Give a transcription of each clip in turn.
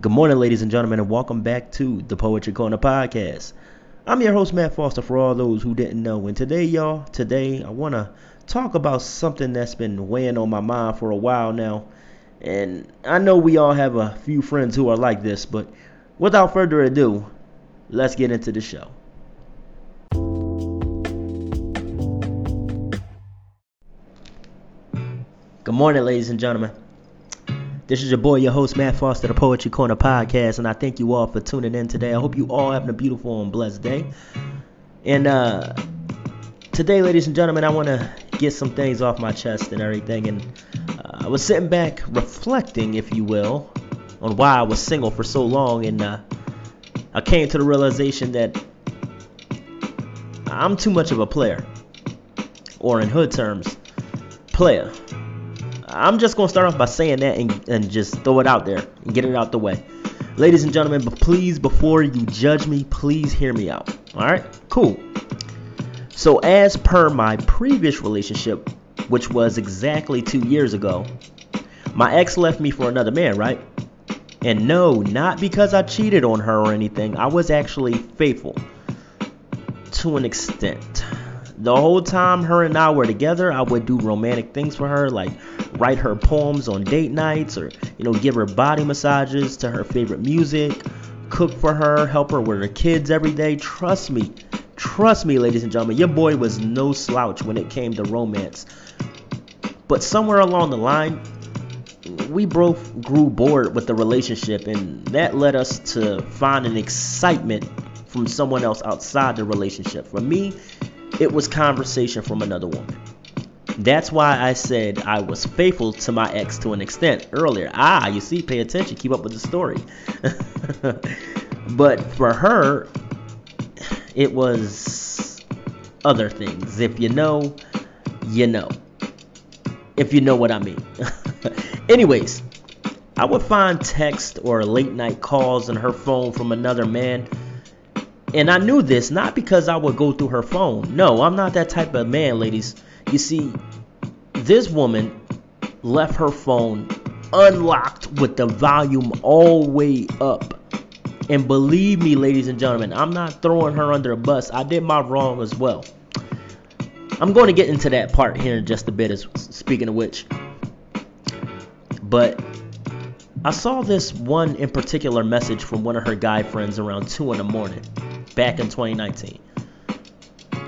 Good morning, ladies and gentlemen, and welcome back to the Poetry Corner Podcast. I'm your host, Matt Foster, for all those who didn't know. And today, y'all, today I want to talk about something that's been weighing on my mind for a while now. And I know we all have a few friends who are like this, but without further ado, let's get into the show. Good morning, ladies and gentlemen. This is your boy, your host, Matt Foster, the Poetry Corner Podcast, and I thank you all for tuning in today. I hope you all having a beautiful and blessed day. And uh, today, ladies and gentlemen, I want to get some things off my chest and everything. And uh, I was sitting back reflecting, if you will, on why I was single for so long, and uh, I came to the realization that I'm too much of a player, or in hood terms, player. I'm just gonna start off by saying that and, and just throw it out there and get it out the way. Ladies and gentlemen, but please, before you judge me, please hear me out. All right, cool. So, as per my previous relationship, which was exactly two years ago, my ex left me for another man, right? And no, not because I cheated on her or anything. I was actually faithful to an extent the whole time her and I were together, I would do romantic things for her, like write her poems on date nights or, you know, give her body massages to her favorite music, cook for her, help her with her kids every day. Trust me, trust me, ladies and gentlemen, your boy was no slouch when it came to romance. But somewhere along the line, we both grew bored with the relationship, and that led us to find an excitement from someone else outside the relationship. For me, it was conversation from another woman. That's why I said I was faithful to my ex to an extent earlier. Ah, you see, pay attention, keep up with the story. but for her, it was other things. If you know, you know. If you know what I mean. Anyways, I would find text or late night calls on her phone from another man and I knew this not because I would go through her phone. No, I'm not that type of man, ladies. You see, this woman left her phone unlocked with the volume all the way up. And believe me, ladies and gentlemen, I'm not throwing her under a bus. I did my wrong as well. I'm going to get into that part here in just a bit, as speaking of which. But I saw this one in particular message from one of her guy friends around 2 in the morning back in 2019.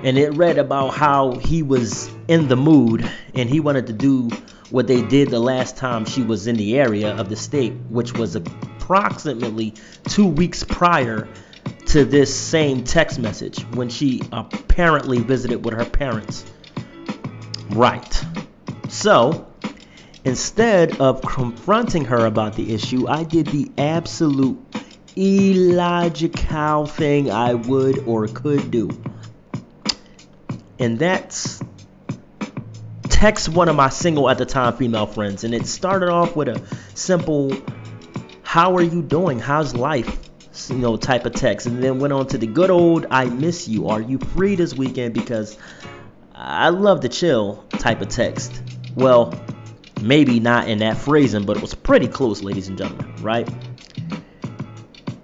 And it read about how he was in the mood and he wanted to do what they did the last time she was in the area of the state, which was approximately two weeks prior to this same text message when she apparently visited with her parents. Right. So, instead of confronting her about the issue, I did the absolute illogical thing I would or could do. And that's text one of my single at the time female friends. And it started off with a simple, How are you doing? How's life? You know, type of text. And then went on to the good old, I miss you. Are you free this weekend? Because I love to chill type of text. Well, maybe not in that phrasing, but it was pretty close, ladies and gentlemen, right?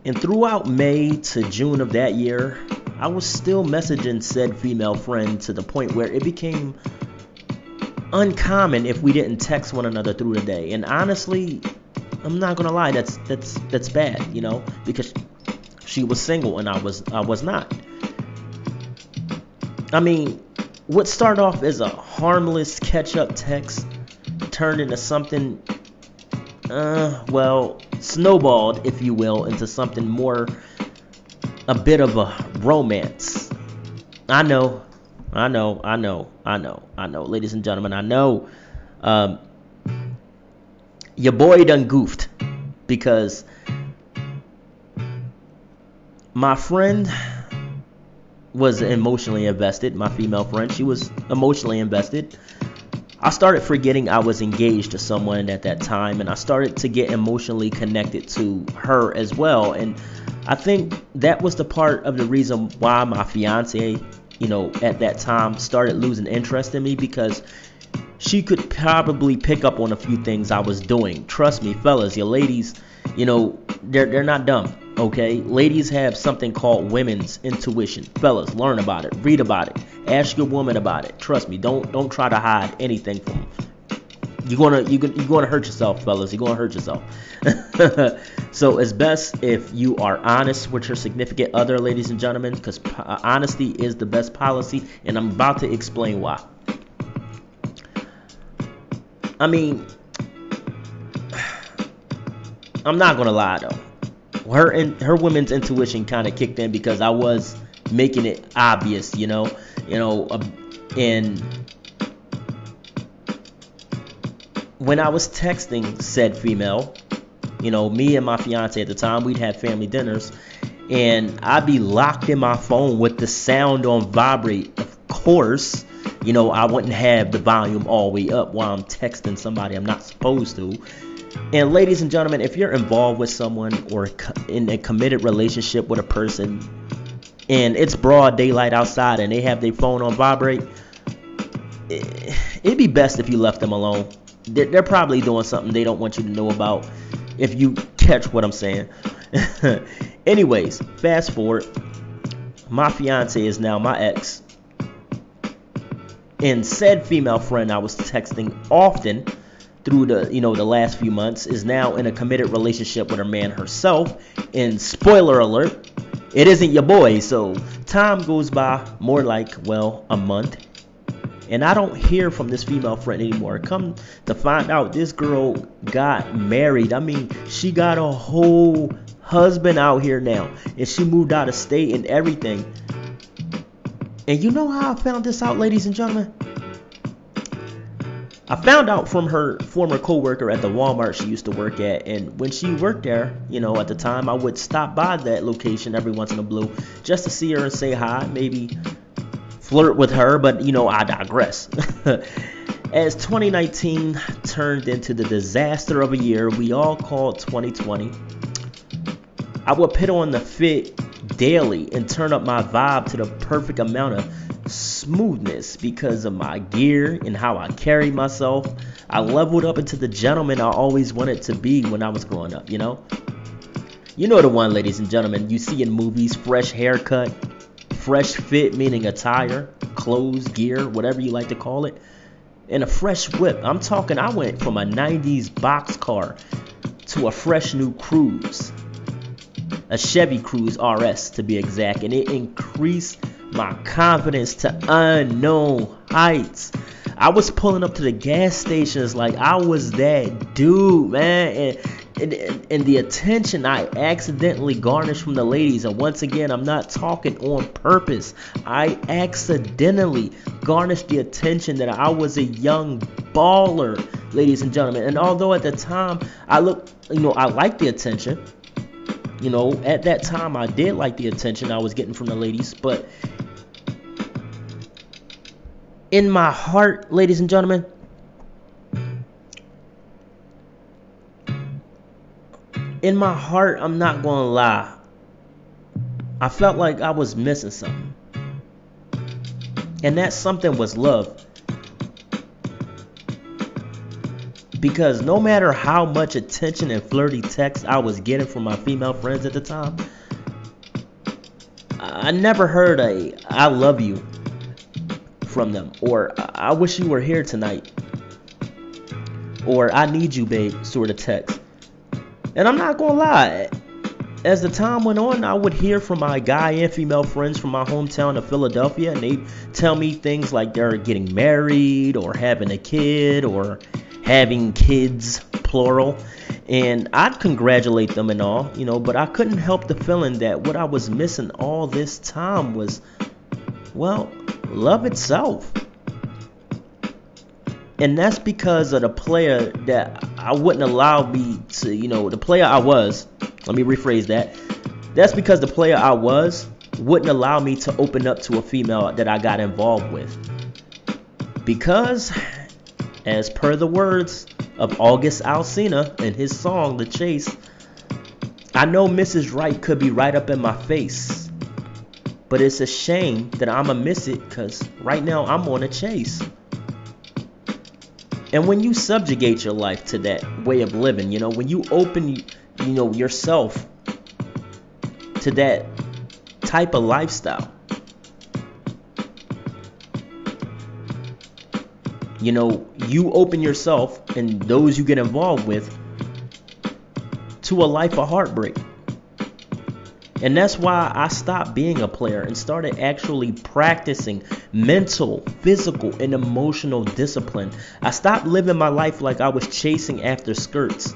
And throughout May to June of that year, I was still messaging said female friend to the point where it became uncommon if we didn't text one another through the day. And honestly, I'm not gonna lie, that's that's that's bad, you know, because she was single and I was I was not. I mean, what started off as a harmless catch-up text turned into something uh well snowballed, if you will, into something more, a bit of a romance. I know, I know, I know, I know, I know, ladies and gentlemen, I know. Um, your boy done goofed because my friend was emotionally invested. My female friend, she was emotionally invested. I started forgetting I was engaged to someone at that time, and I started to get emotionally connected to her as well. And I think that was the part of the reason why my fiance, you know, at that time started losing interest in me because she could probably pick up on a few things I was doing. Trust me, fellas, your ladies, you know, they're they're not dumb. Okay, ladies have something called women's intuition. Fellas, learn about it, read about it, ask your woman about it. Trust me, don't don't try to hide anything from them. You're gonna you're gonna, you're gonna hurt yourself, fellas. You're gonna hurt yourself. so it's best if you are honest with your significant other, ladies and gentlemen, because uh, honesty is the best policy, and I'm about to explain why. I mean, I'm not gonna lie though. Her in, her women's intuition kind of kicked in because I was making it obvious, you know, you know, uh, and when I was texting said female, you know, me and my fiance at the time, we'd have family dinners, and I'd be locked in my phone with the sound on vibrate. Of course, you know, I wouldn't have the volume all the way up while I'm texting somebody I'm not supposed to. And ladies and gentlemen, if you're involved with someone or in a committed relationship with a person and it's broad daylight outside and they have their phone on vibrate, it'd be best if you left them alone. They're probably doing something they don't want you to know about if you catch what I'm saying. Anyways, fast forward. My fiance is now my ex. And said female friend I was texting often through the you know the last few months is now in a committed relationship with her man herself and spoiler alert it isn't your boy so time goes by more like well a month and I don't hear from this female friend anymore. Come to find out, this girl got married. I mean, she got a whole husband out here now, and she moved out of state and everything. And you know how I found this out, ladies and gentlemen? I found out from her former coworker at the Walmart she used to work at, and when she worked there, you know, at the time, I would stop by that location every once in a blue just to see her and say hi, maybe flirt with her, but you know, I digress. As 2019 turned into the disaster of a year we all called 2020, I would put on the fit daily and turn up my vibe to the perfect amount of smoothness because of my gear and how I carry myself. I leveled up into the gentleman I always wanted to be when I was growing up, you know? You know the one, ladies and gentlemen, you see in movies fresh haircut, fresh fit, meaning attire, clothes, gear, whatever you like to call it, and a fresh whip. I'm talking, I went from a 90s box car to a fresh new Cruze, a Chevy Cruze RS to be exact, and it increased my confidence to unknown heights. I was pulling up to the gas stations like I was that dude, man. And, and, and, the attention I accidentally garnished from the ladies. And once again, I'm not talking on purpose. I accidentally garnished the attention that I was a young baller, ladies and gentlemen. And although at the time I look, you know, I liked the attention. You know, at that time I did like the attention I was getting from the ladies, but in my heart, ladies and gentlemen, in my heart, I'm not going to lie. I felt like I was missing something. And that something was love. Because no matter how much attention and flirty texts I was getting from my female friends at the time, I never heard a I love you from them, or I wish you were here tonight, or I need you, babe, sort of text. And I'm not gonna lie, as the time went on, I would hear from my guy and female friends from my hometown of Philadelphia, and they'd tell me things like they're getting married, or having a kid, or having kids, plural. And I'd congratulate them and all, you know, but I couldn't help the feeling that what I was missing all this time was, well, love itself. And that's because of the player that I wouldn't allow me to, you know, the player I was, let me rephrase that. That's because the player I was wouldn't allow me to open up to a female that I got involved with. Because, as per the words of August Alsina in his song The Chase, I know Mrs. Right could be right up in my face but it's a shame that I'ma miss it because right now I'm on a chase. And when you subjugate your life to that way of living, you know, when you open you know, yourself to that type of lifestyle. You know, you open yourself and those you get involved with to a life of heartbreak. And that's why I stopped being a player and started actually practicing mental, physical, and emotional discipline. I stopped living my life like I was chasing after skirts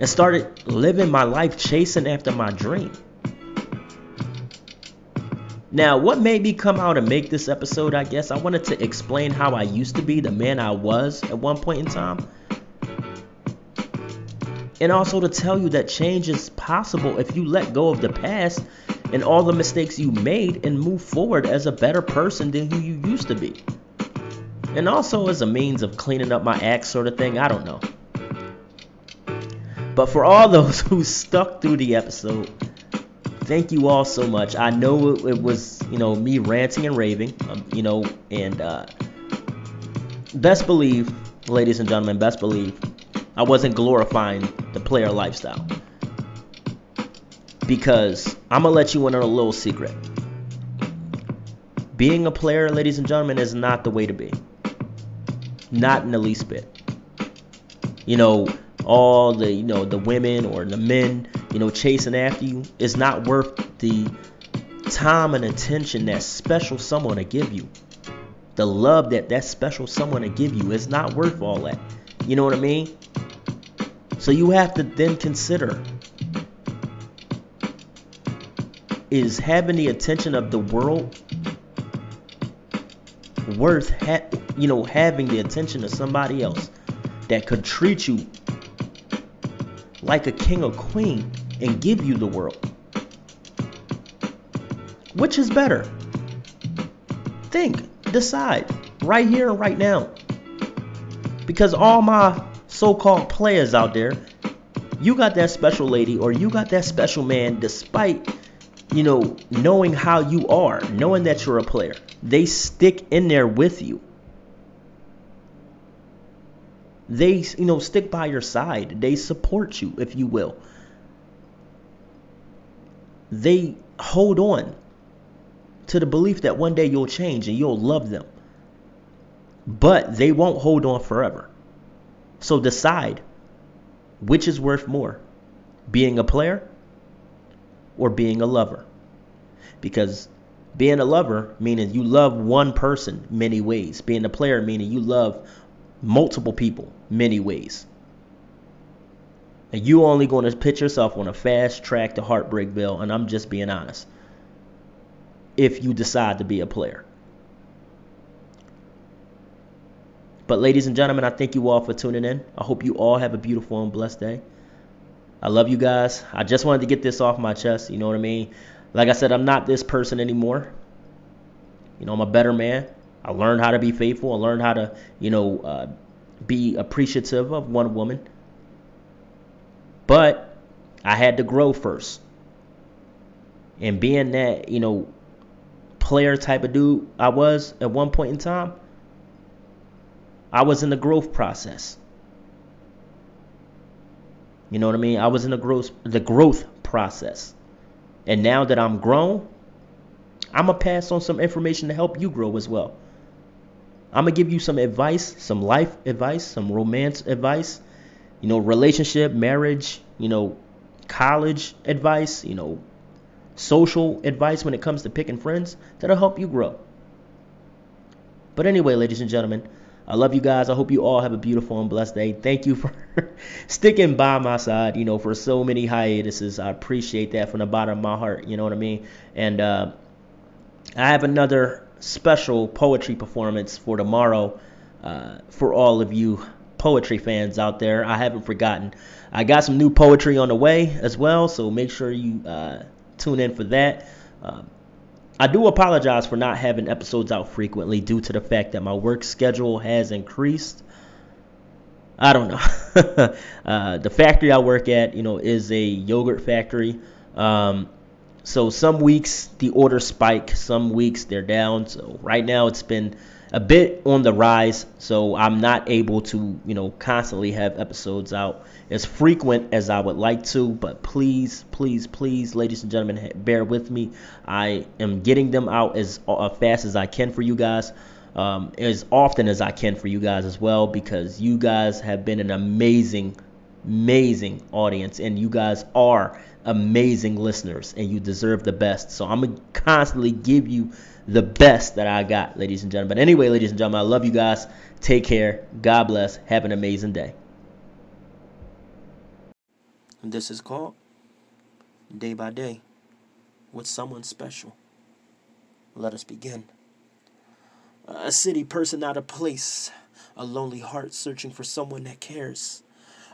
and started living my life chasing after my dream. Now, what made me come out and make this episode, I guess, I wanted to explain how I used to be, the man I was at one point in time. And also to tell you that change is possible if you let go of the past and all the mistakes you made and move forward as a better person than who you used to be. And also as a means of cleaning up my act, sort of thing, I don't know. But for all those who stuck through the episode, thank you all so much. I know it, it was, you know, me ranting and raving, um, you know, and uh, best believe, ladies and gentlemen, best believe, I wasn't glorifying the player lifestyle. Because I'm going to let you in on a little secret. Being a player, ladies and gentlemen, is not the way to be. Not in the least bit. You know, all the you know the women or the men you know chasing after you is not worth the time and attention that special someone to give you the love that that special someone to give you is not worth all that you know what i mean so you have to then consider is having the attention of the world worth ha- you know having the attention of somebody else that could treat you like a king or queen and give you the world? Which is better? Think, decide, right here and right now. Because all my so called players out there, you got that special lady or you got that special man despite, you know, knowing how you are, knowing that you're a player. They stick in there with you they, you know, stick by your side. They support you, if you will. They hold on to the belief that one day you'll change and you'll love them. But they won't hold on forever. So decide which is worth more being a player or being a lover. Because being a lover meaning you love one person many ways. Being a player meaning you love multiple people many ways. And you only going to put yourself on a fast track to heartbreak bill, and I'm just being honest. If you decide to be a player. But ladies and gentlemen, I thank you all for tuning in. I hope you all have a beautiful and blessed day. I love you guys. I just wanted to get this off my chest. You know what I mean? Like I said, I'm not this person anymore. You know, I'm a better man. I learned how to be faithful. I learned how to, you know, uh, be appreciative of one woman. But I had to grow first. And being that, you know, player type of dude I was at one point in time, I was in the growth process. You know what I mean? I was in the growth the growth process. And now that I'm grown, I'm gonna pass on some information to help you grow as well. I'm gonna give you some advice, some life advice, some romance advice, you know, relationship, marriage, you know, college advice, you know, social advice when it comes to picking friends that'll help you grow. But anyway, ladies and gentlemen, I love you guys. I hope you all have a beautiful and blessed day. Thank you for sticking by my side, you know, for so many hiatuses. I appreciate that from the bottom of my heart. You know what I mean? And uh, I have another special poetry performance for tomorrow uh, for all of you poetry fans out there. I haven't forgotten. I got some new poetry on the way as well, so make sure you uh, tune in for that. I do apologize for not having episodes out frequently due to the fact that my work schedule has increased. I don't know. uh, the factory I work at, you know, is a yogurt factory. Um, so some weeks the orders spike, some weeks they're down. So right now it's been a bit on the rise, so I'm not able to, you know, constantly have episodes out as frequent as I would like to. But please, please, please, ladies and gentlemen, bear with me. I am getting them out as uh, fast as I can for you guys. Um, as often as I can for you guys as well, because you guys have been an amazing, amazing audience, and you guys are amazing listeners, and you deserve the best. So I'm gonna constantly give you the best that I got, ladies and gentlemen. But anyway, ladies and gentlemen, I love you guys. Take care. God bless. Have an amazing day. This is called Day by Day with Someone Special. Let us begin. A city person, out of place. A lonely heart searching for someone that cares.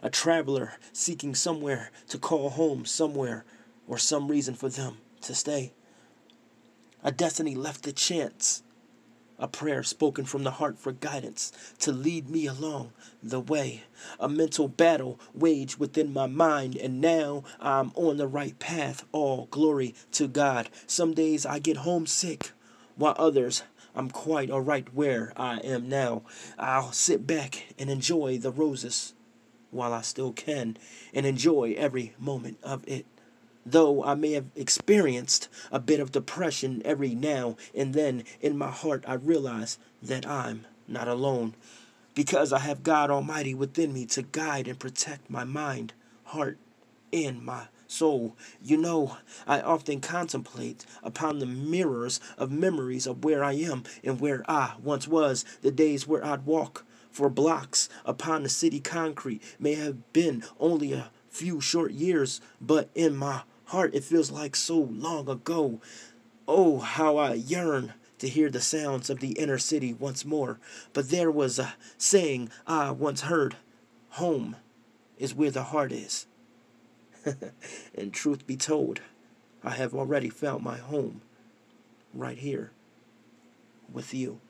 A traveler seeking somewhere to call home, somewhere or some reason for them to stay. A destiny left to chance. A prayer spoken from the heart for guidance to lead me along the way. A mental battle waged within my mind, and now I'm on the right path. All glory to God. Some days I get homesick, while others I'm quite alright where I am now. I'll sit back and enjoy the roses while I still can, and enjoy every moment of it though I may have experienced a bit of depression every now and then, in my heart I realize that I'm not alone because I have God Almighty within me to guide and protect my mind, heart, and my soul. You know, I often contemplate upon the mirrors of memories of where I am and where I once was, the days where I'd walk for blocks upon the city concrete may have been only a few short years, but in my heart, it feels like so long ago. Oh, how I yearn to hear the sounds of the inner city once more. But there was a saying I once heard home is where the heart is. and truth be told, I have already found my home right here with you.